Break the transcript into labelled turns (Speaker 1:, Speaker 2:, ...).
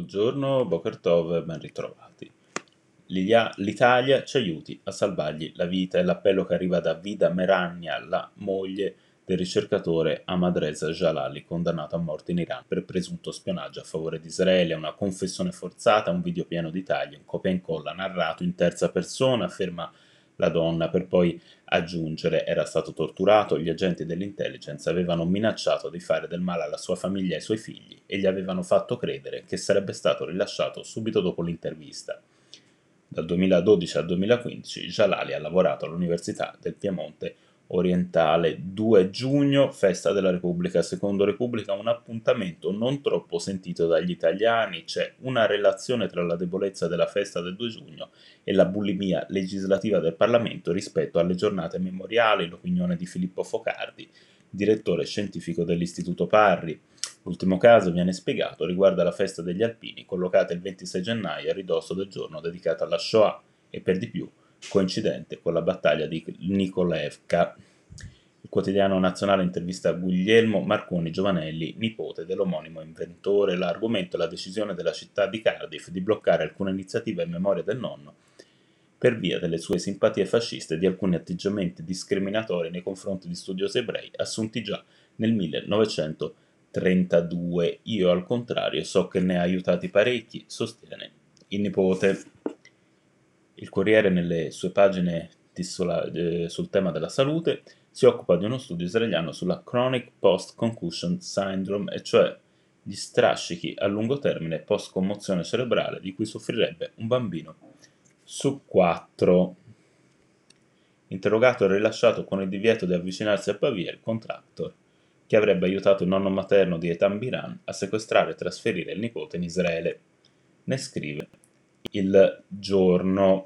Speaker 1: Buongiorno, Boker Tov, ben ritrovati. L'Italia ci aiuti a salvargli la vita è l'appello che arriva da Vida Merania, la moglie del ricercatore Ahmadreza Jalali, condannato a morte in Iran per presunto spionaggio a favore di Israele, una confessione forzata, un video pieno di tagli, un copia e incolla narrato in terza persona, afferma la donna per poi aggiungere era stato torturato, gli agenti dell'intelligence avevano minacciato di fare del male alla sua famiglia e ai suoi figli e gli avevano fatto credere che sarebbe stato rilasciato subito dopo l'intervista. Dal 2012 al 2015 Jalali ha lavorato all'Università del Piemonte orientale 2 giugno, festa della Repubblica, secondo Repubblica un appuntamento non troppo sentito dagli italiani, c'è una relazione tra la debolezza della festa del 2 giugno e la bulimia legislativa del Parlamento rispetto alle giornate memoriali, l'opinione di Filippo Focardi, direttore scientifico dell'Istituto Parri. L'ultimo caso, viene spiegato, riguarda la festa degli Alpini, collocata il 26 gennaio a ridosso del giorno dedicato alla Shoah e per di più coincidente con la battaglia di Nikolaevka. Quotidiano nazionale intervista Guglielmo Marconi Giovanelli, nipote dell'omonimo inventore. L'argomento è la decisione della città di Cardiff di bloccare alcune iniziative in memoria del nonno per via delle sue simpatie fasciste e di alcuni atteggiamenti discriminatori nei confronti di studiosi ebrei assunti già nel 1932. Io, al contrario, so che ne ha aiutati parecchi, sostiene il nipote. Il Corriere, nelle sue pagine eh, sul tema della salute, si occupa di uno studio israeliano sulla Chronic Post-Concussion Syndrome, e cioè gli strascichi a lungo termine post-commozione cerebrale di cui soffrirebbe un bambino su quattro. Interrogato e rilasciato con il divieto di avvicinarsi a Pavia, il contractor, che avrebbe aiutato il nonno materno di Etan Biran a sequestrare e trasferire il nipote in Israele. Ne scrive il giorno